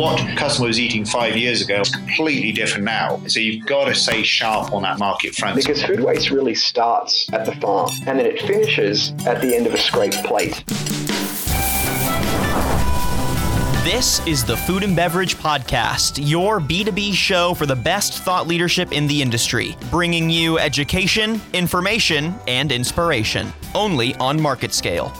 what customer was eating five years ago is completely different now. So you've got to stay sharp on that market front. Because food waste really starts at the farm and then it finishes at the end of a scraped plate. This is the Food and Beverage Podcast, your B2B show for the best thought leadership in the industry, bringing you education, information, and inspiration, only on market scale.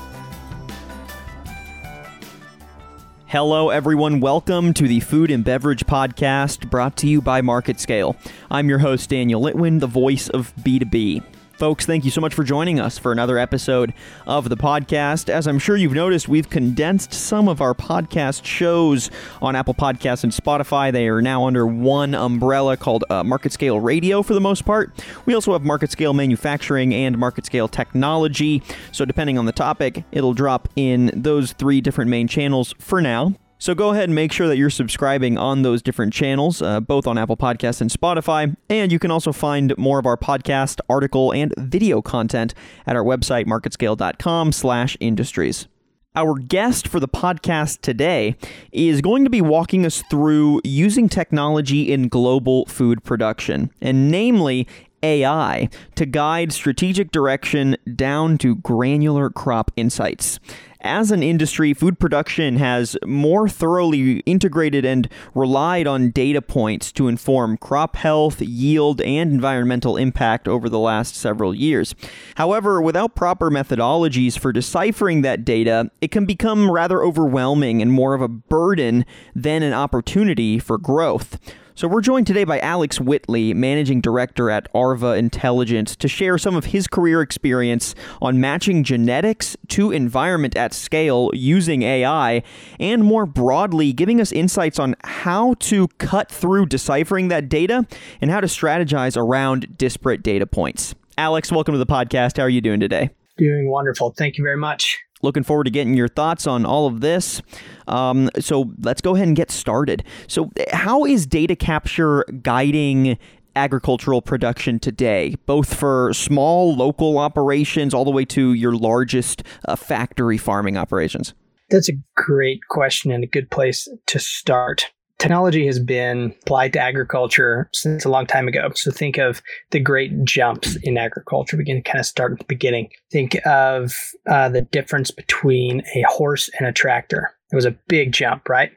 Hello, everyone. Welcome to the Food and Beverage Podcast brought to you by Market Scale. I'm your host, Daniel Litwin, the voice of B2B. Folks, thank you so much for joining us for another episode of the podcast. As I'm sure you've noticed, we've condensed some of our podcast shows on Apple Podcasts and Spotify. They are now under one umbrella called uh, Market Scale Radio for the most part. We also have Market Scale Manufacturing and Market Scale Technology. So, depending on the topic, it'll drop in those three different main channels for now. So go ahead and make sure that you're subscribing on those different channels, uh, both on Apple Podcasts and Spotify. And you can also find more of our podcast, article, and video content at our website, marketscale.com slash industries. Our guest for the podcast today is going to be walking us through using technology in global food production, and namely AI to guide strategic direction down to granular crop insights as an industry, food production has more thoroughly integrated and relied on data points to inform crop health, yield, and environmental impact over the last several years. However, without proper methodologies for deciphering that data, it can become rather overwhelming and more of a burden than an opportunity for growth. So we're joined today by Alex Whitley, Managing Director at Arva Intelligence, to share some of his career experience on matching genetics to environment at scale using AI, and more broadly, giving us insights on how to cut through deciphering that data and how to strategize around disparate data points. Alex, welcome to the podcast. How are you doing today? Doing wonderful. Thank you very much. Looking forward to getting your thoughts on all of this. Um, so let's go ahead and get started. So, how is data capture guiding agricultural production today, both for small local operations all the way to your largest uh, factory farming operations? That's a great question and a good place to start technology has been applied to agriculture since a long time ago. So think of the great jumps in agriculture. We can kind of start at the beginning. Think of uh, the difference between a horse and a tractor. It was a big jump, right?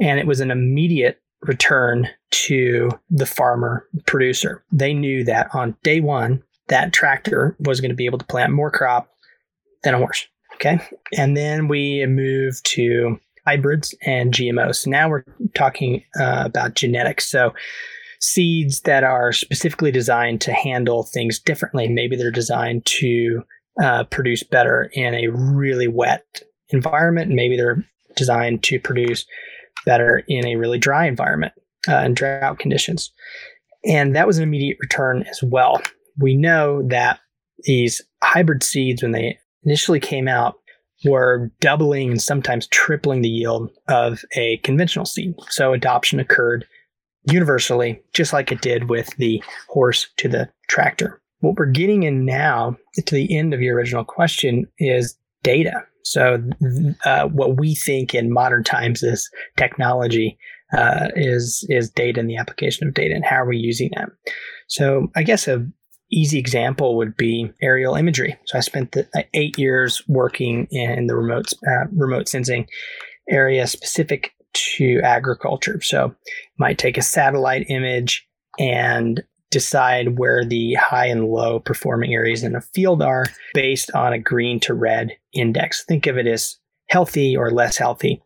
And it was an immediate return to the farmer producer. They knew that on day one, that tractor was going to be able to plant more crop than a horse. Okay. And then we move to hybrids and GMOs. So now we're talking uh, about genetics. So seeds that are specifically designed to handle things differently. Maybe they're designed to uh, produce better in a really wet environment. Maybe they're designed to produce better in a really dry environment uh, and drought conditions. And that was an immediate return as well. We know that these hybrid seeds, when they initially came out, were doubling and sometimes tripling the yield of a conventional seed. So adoption occurred universally, just like it did with the horse to the tractor. What we're getting in now, to the end of your original question, is data. So, uh, what we think in modern times is technology uh, is is data and the application of data, and how are we using that? So, I guess a easy example would be aerial imagery. So I spent the, uh, eight years working in the remote uh, remote sensing area specific to agriculture. So might take a satellite image and decide where the high and low performing areas in a field are based on a green to red index. Think of it as healthy or less healthy.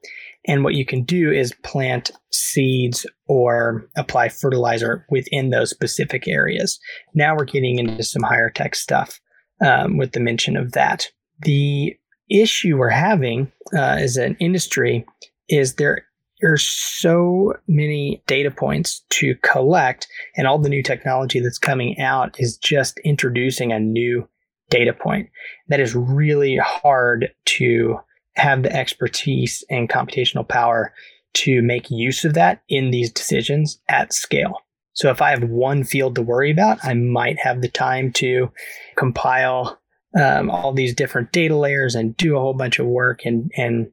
And what you can do is plant seeds or apply fertilizer within those specific areas. Now we're getting into some higher tech stuff um, with the mention of that. The issue we're having uh, as an industry is there are so many data points to collect, and all the new technology that's coming out is just introducing a new data point that is really hard to have the expertise and computational power to make use of that in these decisions at scale. So if I have one field to worry about, I might have the time to compile um, all these different data layers and do a whole bunch of work and and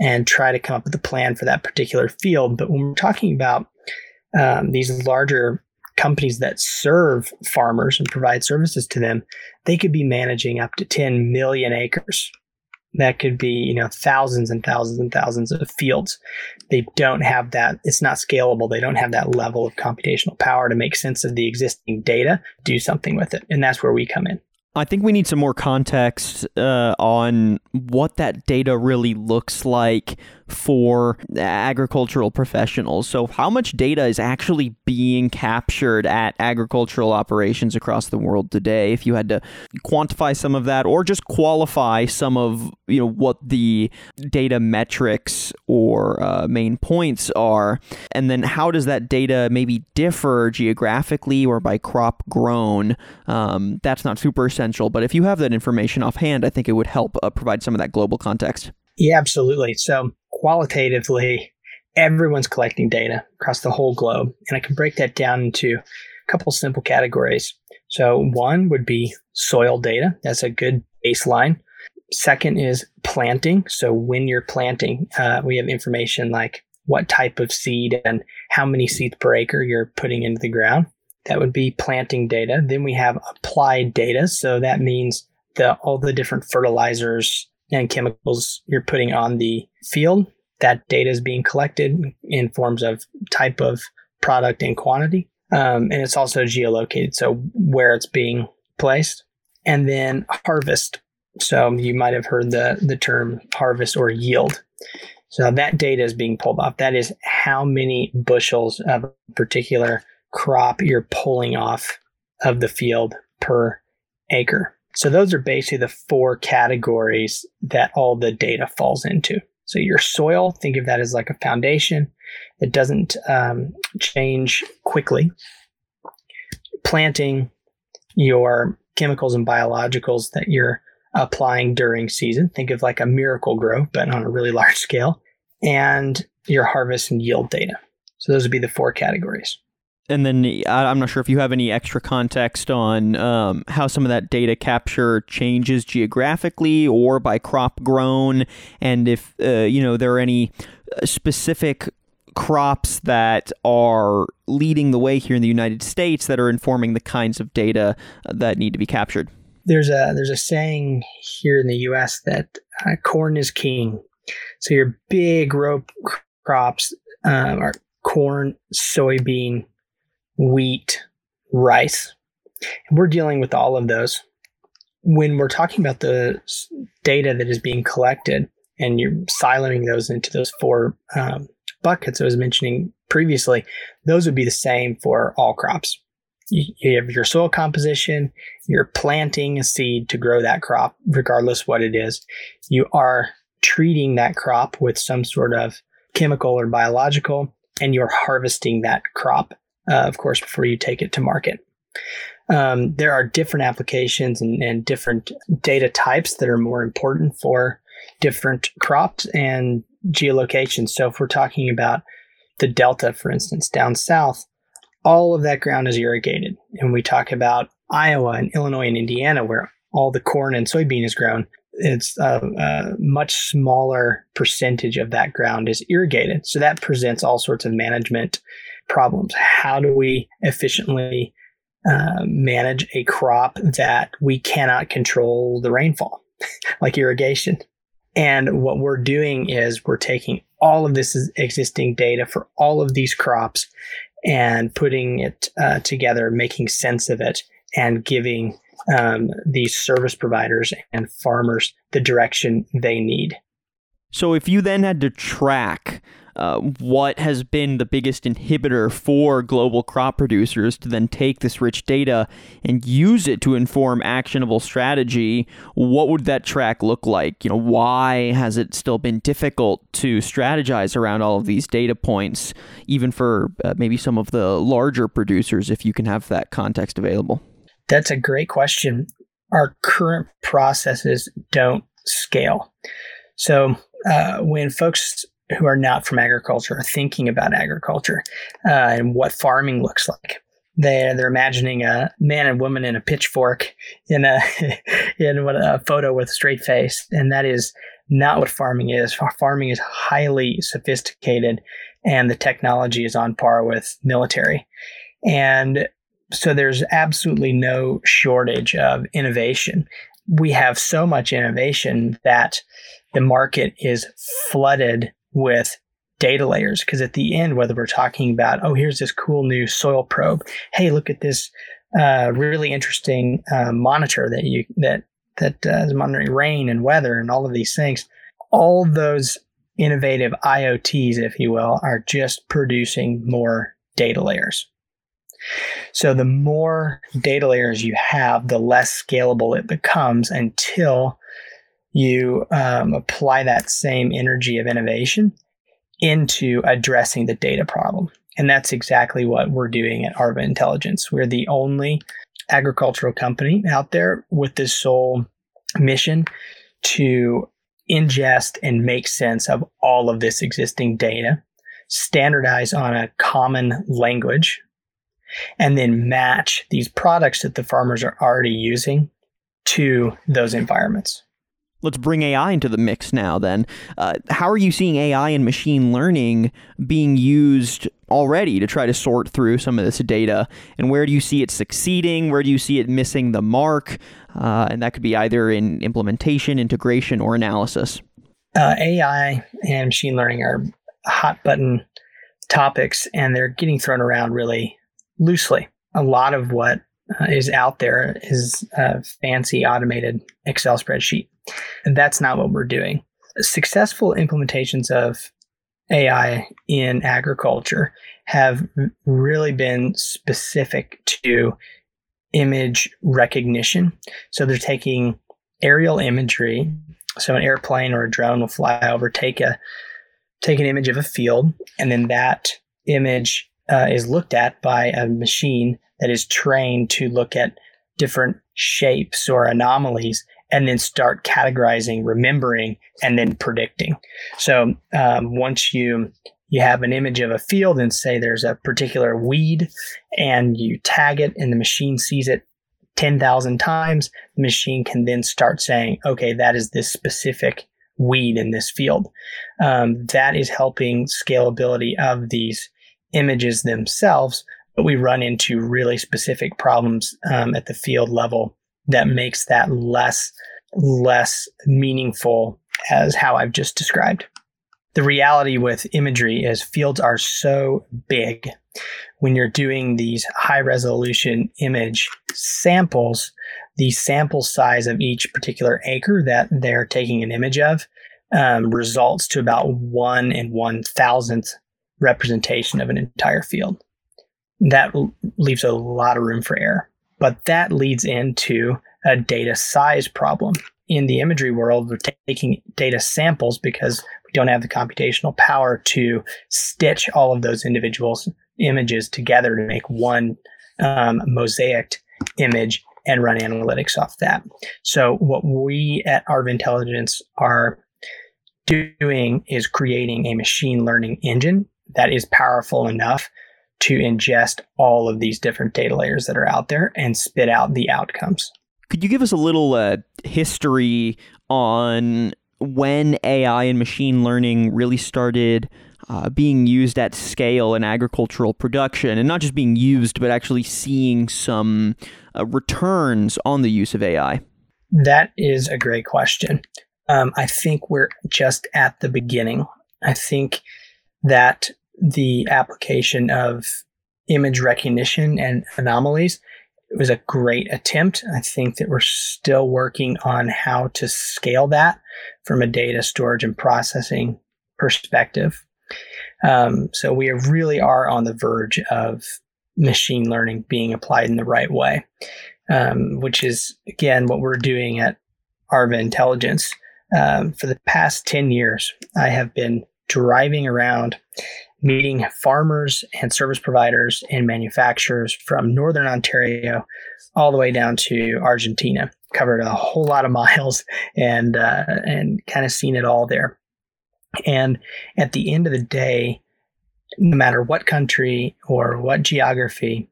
and try to come up with a plan for that particular field. But when we're talking about um, these larger companies that serve farmers and provide services to them, they could be managing up to 10 million acres. That could be, you know, thousands and thousands and thousands of fields. They don't have that. It's not scalable. They don't have that level of computational power to make sense of the existing data, do something with it. And that's where we come in. I think we need some more context uh, on what that data really looks like for agricultural professionals. So, how much data is actually being captured at agricultural operations across the world today? If you had to quantify some of that, or just qualify some of you know what the data metrics or uh, main points are, and then how does that data maybe differ geographically or by crop grown? Um, that's not super essential, but if you have that information offhand, I think it would help uh, provide some of that global context. Yeah, absolutely. So, qualitatively, everyone's collecting data across the whole globe. And I can break that down into a couple simple categories. So, one would be soil data. That's a good baseline. Second is planting. So, when you're planting, uh, we have information like what type of seed and how many seeds per acre you're putting into the ground. That would be planting data. Then we have applied data. So that means the all the different fertilizers and chemicals you're putting on the field. That data is being collected in forms of type of product and quantity. Um, and it's also geolocated, so where it's being placed. And then harvest. So you might have heard the, the term harvest or yield. So that data is being pulled off. That is how many bushels of a particular crop you're pulling off of the field per acre. So those are basically the four categories that all the data falls into. So your soil, think of that as like a foundation. It doesn't um, change quickly. Planting your chemicals and biologicals that you're applying during season. Think of like a Miracle-Gro, but on a really large scale. And your harvest and yield data. So those would be the four categories and then I'm not sure if you have any extra context on um, how some of that data capture changes geographically or by crop grown, and if uh, you know there are any uh, specific crops that are leading the way here in the United States that are informing the kinds of data uh, that need to be captured. There's a there's a saying here in the U.S. that uh, corn is king. So your big row crops uh, are corn, soybean, wheat, rice. And we're dealing with all of those. When we're talking about the data that is being collected and you're siloing those into those four um, buckets I was mentioning previously, those would be the same for all crops. You, you have your soil composition, you're planting a seed to grow that crop, regardless what it is. You are treating that crop with some sort of chemical or biological, and you're harvesting that crop uh, of course, before you take it to market. Um, there are different applications and, and, different data types that are more important for different crops and geolocations. So, if we're talking about the Delta, for instance, down south, all of that ground is irrigated. And we talk about Iowa and Illinois and Indiana, where all the corn and soybean is grown. It's a, a much smaller percentage of that ground is irrigated. So that presents all sorts of management problems. How do we efficiently uh, manage a crop that we cannot control the rainfall, like irrigation? And what we're doing is we're taking all of this existing data for all of these crops and putting it uh, together, making sense of it, and giving um, these service providers and farmers the direction they need. So, if you then had to track uh, what has been the biggest inhibitor for global crop producers to then take this rich data and use it to inform actionable strategy, what would that track look like? You know, why has it still been difficult to strategize around all of these data points, even for uh, maybe some of the larger producers, if you can have that context available? That's a great question. Our current processes don't scale. So, uh, when folks who are not from agriculture are thinking about agriculture uh, and what farming looks like. They they're imagining a man and woman in a pitchfork in a in a photo with a straight face, and that is not what farming is. Farming is highly sophisticated and the technology is on par with military. And so there's absolutely no shortage of innovation. We have so much innovation that the market is flooded with data layers because at the end whether we're talking about oh here's this cool new soil probe. Hey look at this uh, really interesting uh, monitor that you that that uh, is monitoring rain and weather and all of these things. All those innovative iots if you will are just producing more data layers. So the more data layers you have the less scalable it becomes until you um, apply that same energy of innovation into addressing the data problem. And that's exactly what we're doing at Arva Intelligence. We're the only agricultural company out there with this sole mission to ingest and make sense of all of this existing data, standardize on a common language, and then match these products that the farmers are already using to those environments let's bring AI into the mix now then. Uh, how are you seeing AI and machine learning being used already to try to sort through some of this data? And where do you see it succeeding? Where do you see it missing the mark? Uh, and that could be either in implementation, integration, or analysis. Uh, AI and machine learning are hot button topics, and they're getting thrown around really loosely. A lot of what uh, is out there is a fancy automated Excel spreadsheet. And that's not what we're doing. Successful implementations of AI in agriculture have really been specific to image recognition. So they're taking aerial imagery. So an airplane or a drone will fly over, take a take an image of a field, and then that image uh, is looked at by a machine that is trained to look at different shapes or anomalies and then start categorizing, remembering, and then predicting. So um, once you you have an image of a field and say there's a particular weed and you tag it and the machine sees it 10,000 times, the machine can then start saying, okay, that is this specific weed in this field. Um, that is helping scalability of these images themselves, but we run into really specific problems um, at the field level that makes that less less meaningful as how I've just described. The reality with imagery is fields are so big. When you're doing these high resolution image samples, the sample size of each particular acre that they're taking an image of um, results to about one and one thousandth representation of an entire field that leaves a lot of room for error. But that leads into a data size problem. In the imagery world, we're taking data samples because we don't have the computational power to stitch all of those individual images together to make one um, mosaic image and run analytics off that. So, what we at Arva Intelligence are doing is creating a machine learning engine that is powerful enough to ingest all of these different data layers that are out there and spit out the outcomes. Could you give us a little uh, history on when AI and machine learning really started uh, being used at scale in agricultural production, and not just being used, but actually seeing some uh, returns on the use of AI? That is a great question. Um, I think we're just at the beginning. I think that the application of image recognition and anomalies it was a great attempt. I think that we're still working on how to scale that from a data storage and processing perspective. Um, so we really are on the verge of machine learning being applied in the right way, um, which is again what we're doing at Arva Intelligence. Um, for the past 10 years, I have been driving around meeting farmers and service providers and manufacturers from northern Ontario all the way down to Argentina. Covered a whole lot of miles and uh, and kind of seen it all there. And at the end of the day, no matter what country or what geography,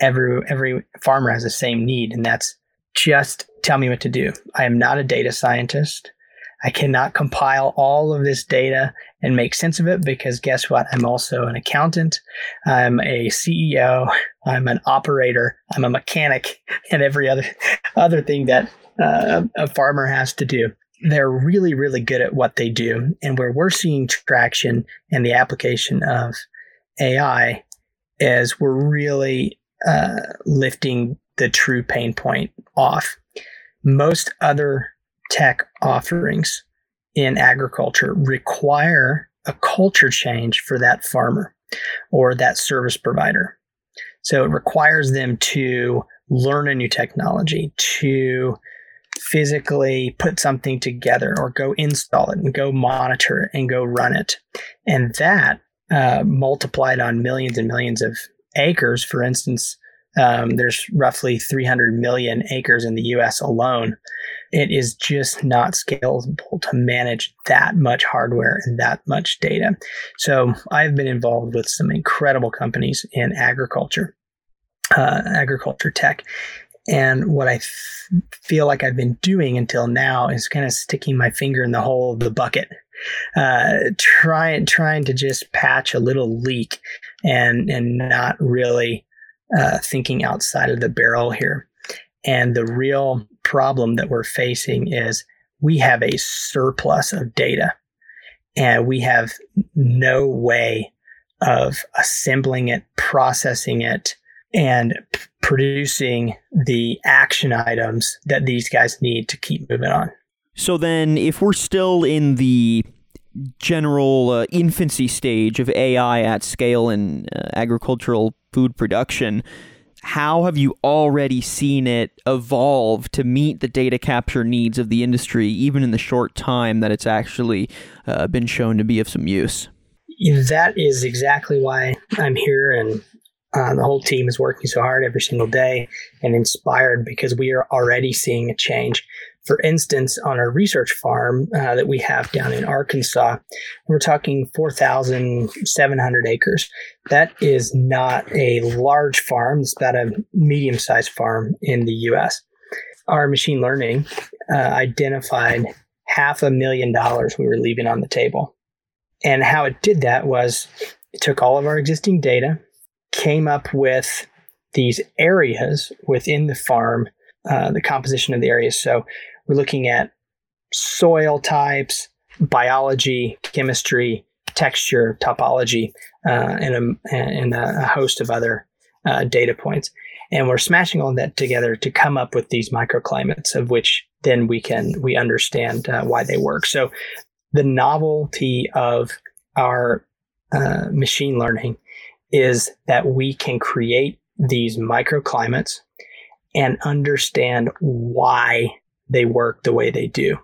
every every farmer has the same need, and that's just tell me what to do. I am not a data scientist. I cannot compile all of this data and make sense of it because guess what? I'm also an accountant. I'm a CEO. I'm an operator. I'm a mechanic and every other, other thing that uh, a farmer has to do. They're really, really good at what they do. And where we're seeing traction in the application of AI is we're really uh, lifting the true pain point off. Most other tech offerings in agriculture require a culture change for that farmer or that service provider. So it requires them to learn a new technology, to physically put something together or go install it and go monitor it and go run it. And that uh, multiplied on millions and millions of acres, for instance, um, there's roughly 300 million acres in the US alone. It is just not scalable to manage that much hardware and that much data. So I've been involved with some incredible companies in agriculture, uh, agriculture tech. And what I f- feel like I've been doing until now is kind of sticking my finger in the hole of the bucket, uh, trying trying to just patch a little leak, and and not really uh, thinking outside of the barrel here. And the real problem that we're facing is we have a surplus of data and we have no way of assembling it, processing it, and p- producing the action items that these guys need to keep moving on. So then, if we're still in the general uh, infancy stage of AI at scale in uh, agricultural food production, how have you already seen it evolve to meet the data capture needs of the industry, even in the short time that it's actually uh, been shown to be of some use? That is exactly why I'm here, and uh, the whole team is working so hard every single day and inspired because we are already seeing a change. For instance, on our research farm uh, that we have down in Arkansas, we're talking 4,700 acres. That is not a large farm, it's about a medium sized farm in the US. Our machine learning uh, identified half a million dollars we were leaving on the table. And how it did that was it took all of our existing data, came up with these areas within the farm, uh, the composition of the areas. So we're looking at soil types, biology, chemistry, texture, topology, uh, and, a, and a host of other uh, data points. And we're smashing all that together to come up with these microclimates, of which then we can we understand uh, why they work. So the novelty of our uh, machine learning is that we can create these microclimates and understand why they work the way they do.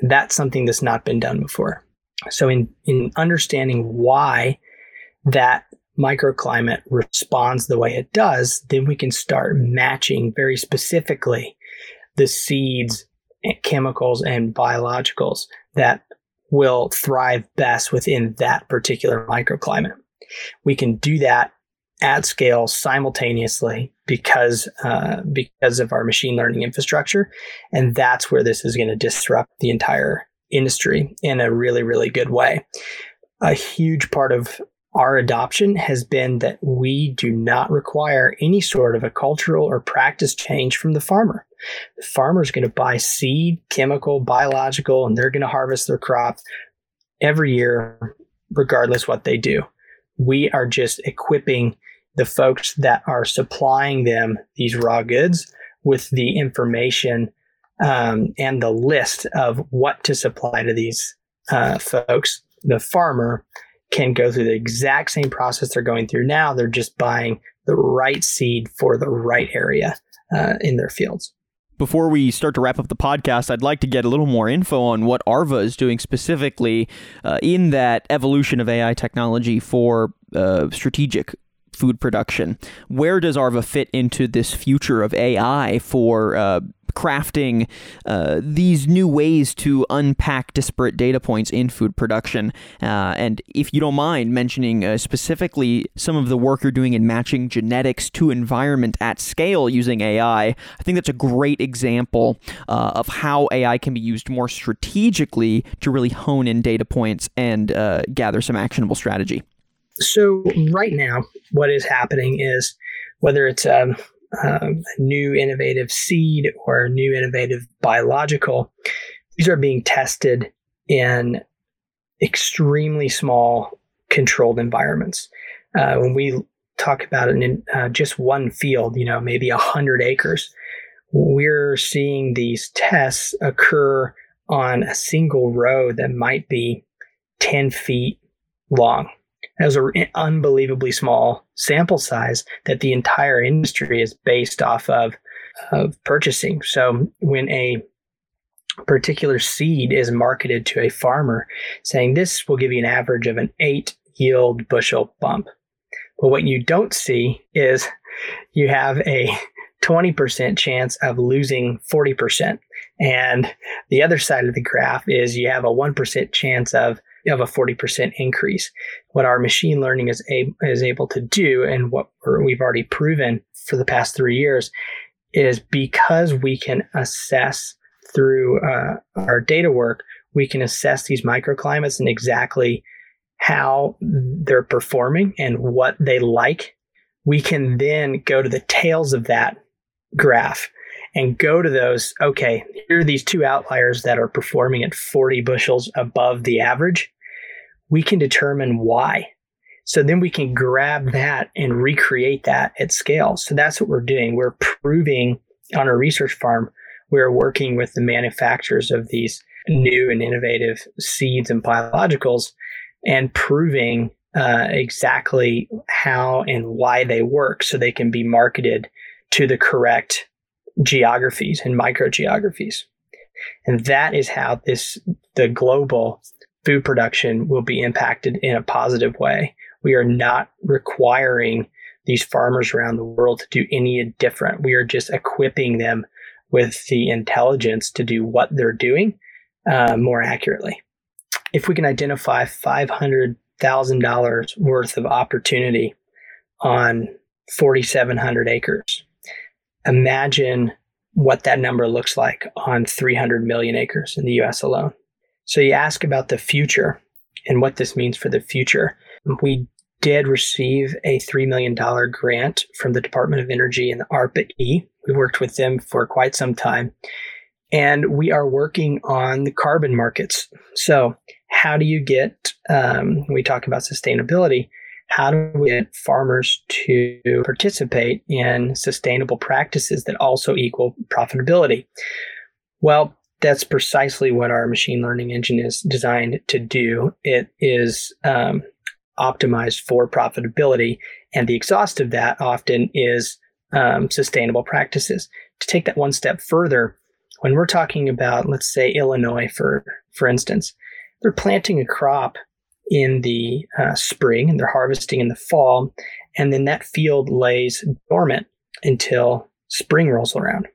And that's something that's not been done before. So in, in understanding why that microclimate responds the way it does, then we can start matching very specifically the seeds, eh, chemicals, and biologicals that will thrive best within that particular microclimate. We can do that at scale simultaneously because uh, because of our machine learning infrastructure, and that's where this is going to disrupt the entire industry in a really really good way. A huge part of our adoption has been that we do not require any sort of a cultural or practice change from the farmer. The farmer is going to buy seed, chemical, biological, and they're going to harvest their crop every year, regardless what they do. We are just equipping the folks that are supplying them these raw goods with the information um, and the list of what to supply to these uh, folks. The farmer can go through the exact same process they're going through now. They're just buying the right seed for the right area uh, in their fields. Before we start to wrap up the podcast, I'd like to get a little more info on what Arva is doing specifically uh, in that evolution of AI technology for uh, strategic food production. Where does Arva fit into this future of AI for uh, crafting uh, these new ways to unpack disparate data points in food production. Uh, and if you don't mind mentioning uh, specifically some of the work you're doing in matching genetics to environment at scale using AI, I think that's a great example uh, of how AI can be used more strategically to really hone in data points and uh, gather some actionable strategy. So, right now, what is happening is whether it's um, um, a new innovative seed or a new innovative biological, these are being tested in extremely small controlled environments. Uh, when we talk about it in uh, just one field, you know, maybe 100 acres, we're seeing these tests occur on a single row that might be 10 feet long has an unbelievably small sample size that the entire industry is based off of of purchasing. So when a particular seed is marketed to a farmer saying this will give you an average of an 8 yield bushel bump. But what you don't see is you have a 20% chance of losing 40%. And the other side of the graph is you have a 1% chance of of a 40% increase. What our machine learning is, a, is able to do, and what we've already proven for the past three years, is because we can assess through uh, our data work, we can assess these microclimates and exactly how they're performing and what they like. We can then go to the tails of that graph and go to those. Okay, here are these two outliers that are performing at 40 bushels above the average we can determine why. So then we can grab that and recreate that at scale. So that's what we're doing. We're proving on a research farm, we're working with the manufacturers of these new and innovative seeds and biologicals and proving uh, exactly how and why they work so they can be marketed to the correct geographies and microgeographies. And that is how this the global food production will be impacted in a positive way. We are not requiring these farmers around the world to do any different. We are just equipping them with the intelligence to do what they're doing uh, more accurately. If we can identify $500,000 worth of opportunity on 4,700 acres, imagine what that number looks like on 300 million acres in the US alone. So you ask about the future and what this means for the future. We did receive a $3 million grant from the Department of Energy and the ARPA E. We worked with them for quite some time. And we are working on the carbon markets. So, how do you get, um, we talk about sustainability, how do we get farmers to participate in sustainable practices that also equal profitability? Well, that's precisely what our machine learning engine is designed to do. It is um, optimized for profitability, and the exhaust of that often is um, sustainable practices. To take that one step further, when we're talking about, let's say, Illinois, for for instance, they're planting a crop in the uh, spring and they're harvesting in the fall, and then that field lays dormant until spring rolls around.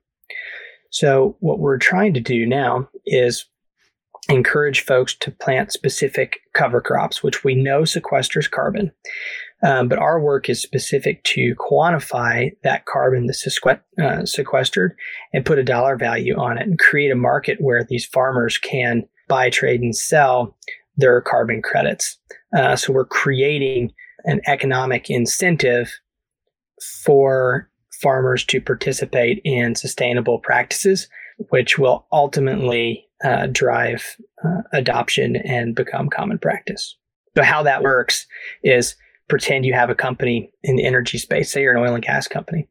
So, what we're trying to do now is encourage folks to plant specific cover crops, which we know sequesters carbon. Um, but our work is specific to quantify that carbon that's uh, sequestered and put a dollar value on it and create a market where these farmers can buy, trade, and sell their carbon credits. Uh, so we're creating an economic incentive for farmers to participate in sustainable practices, which will ultimately uh, drive uh, adoption and become common practice. So, how that works is pretend you have a company in the energy space, say you're an oil and gas company,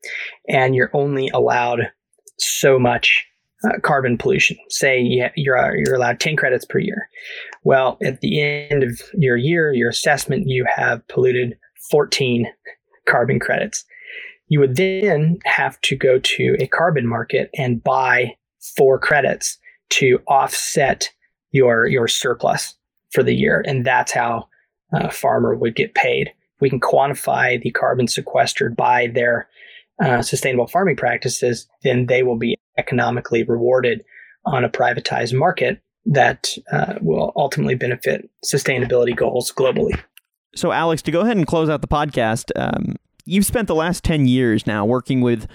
and you're only allowed so much uh, carbon pollution. Say you're you're allowed 10 credits per year. Well, at the end of your year, your assessment, you have polluted 14 carbon credits. You would then have to go to a carbon market and buy four credits to offset your your surplus for the year, and that's how a farmer would get paid. we can quantify the carbon sequestered by their uh, sustainable farming practices, then they will be economically rewarded on a privatized market that uh, will ultimately benefit sustainability goals globally. So, Alex, to go ahead and close out the podcast, um, you've spent the last 10 years now working with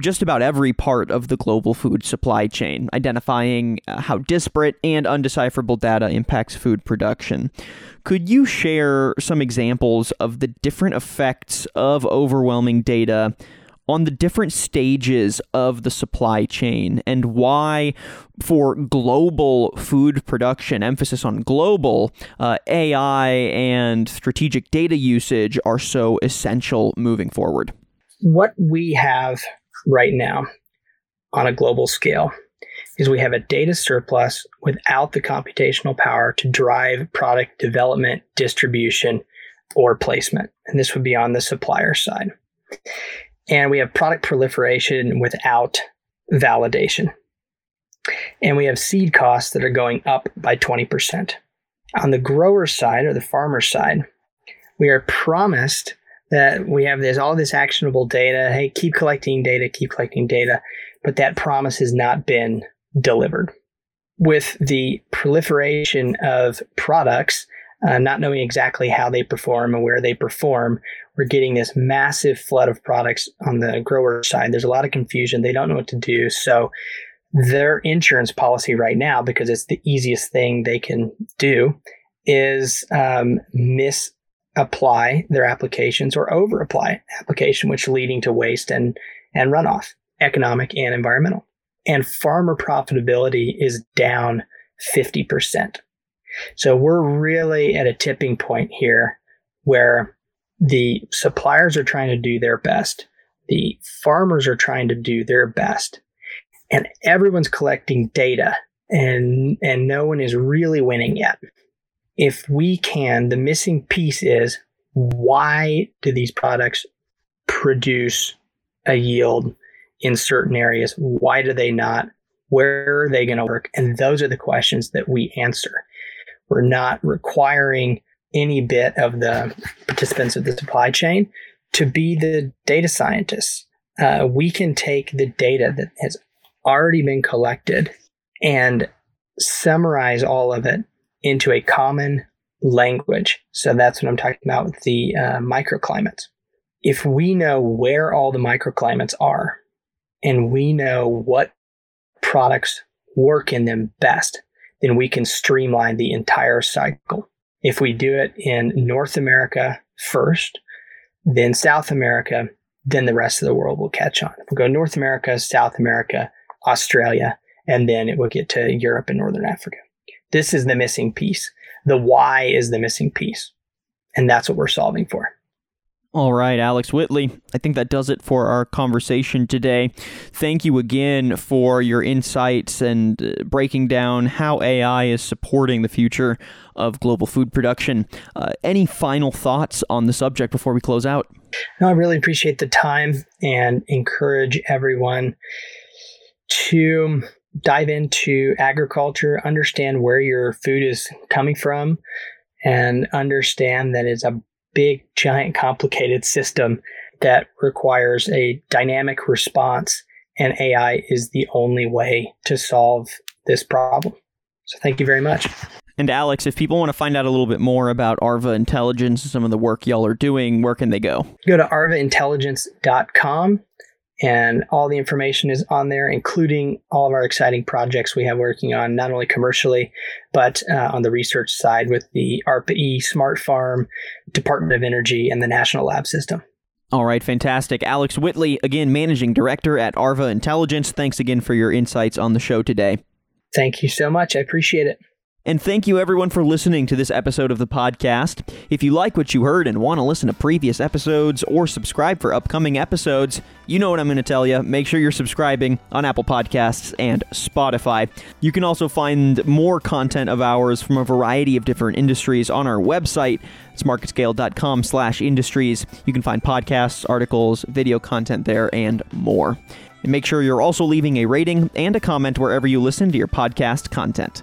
just about every part of the global food supply chain, identifying uh, how disparate and undecipherable data impacts food production. Could you share some examples of the different effects of overwhelming data on the different stages of the supply chain and why, for global food production, emphasis on global, uh, AI and strategic data usage are so essential moving forward? What we have right now on a global scale is we have a data surplus without the computational power to drive product development, distribution, or placement. And this would be on the supplier side. And we have product proliferation without validation. And we have seed costs that are going up by 20%. On the grower side or the farmer side, we are promised that we have this all this actionable data. Hey, keep collecting data, keep collecting data, but that promise has not been delivered. With the proliferation of products, uh, not knowing exactly how they perform and where they perform, we're getting this massive flood of products on the grower side. There's a lot of confusion. They don't know what to do. So their insurance policy right now, because it's the easiest thing they can do, is um, miss apply their applications or overapply application, which leading to waste and, and runoff, economic and environmental. And farmer profitability is down 50%. So we're really at a tipping point here where the suppliers are trying to do their best. The farmers are trying to do their best. And everyone's collecting data and, and no one is really winning yet if we can, the missing piece is why do these products produce a yield in certain areas? Why do they not? Where are they going to work? And those are the questions that we answer. We're not requiring any bit of the participants of the supply chain to be the data scientists. Uh, we can take the data that has already been collected and summarize all of it into a common language. So that's what I'm talking about with the uh, microclimates. If we know where all the microclimates are and we know what products work in them best, then we can streamline the entire cycle. If we do it in North America first, then South America, then the rest of the world will catch on. If We'll go North America, South America, Australia, and then it will get to Europe and Northern Africa. This is the missing piece. The why is the missing piece. And that's what we're solving for. All right, Alex Whitley. I think that does it for our conversation today. Thank you again for your insights and uh, breaking down how AI is supporting the future of global food production. Uh, any final thoughts on the subject before we close out? No, I really appreciate the time and encourage everyone to dive into agriculture, understand where your food is coming from, and understand that it's a big, giant, complicated system that requires a dynamic response, and AI is the only way to solve this problem. So, thank you very much. And Alex, if people want to find out a little bit more about Arva Intelligence and some of the work y'all are doing, where can they go? Go to arvaintelligence.com and all the information is on there, including all of our exciting projects we have working on, not only commercially, but uh, on the research side with the ARPA-E Smart Farm, Department of Energy, and the National Lab System. All right, fantastic. Alex Whitley, again, Managing Director at Arva Intelligence. Thanks again for your insights on the show today. Thank you so much. I appreciate it. And thank you everyone for listening to this episode of the podcast. If you like what you heard and want to listen to previous episodes or subscribe for upcoming episodes, you know what I'm going to tell you. Make sure you're subscribing on Apple Podcasts and Spotify. You can also find more content of ours from a variety of different industries on our website. It's marketscale.com slash industries. You can find podcasts, articles, video content there, and more. And make sure you're also leaving a rating and a comment wherever you listen to your podcast content.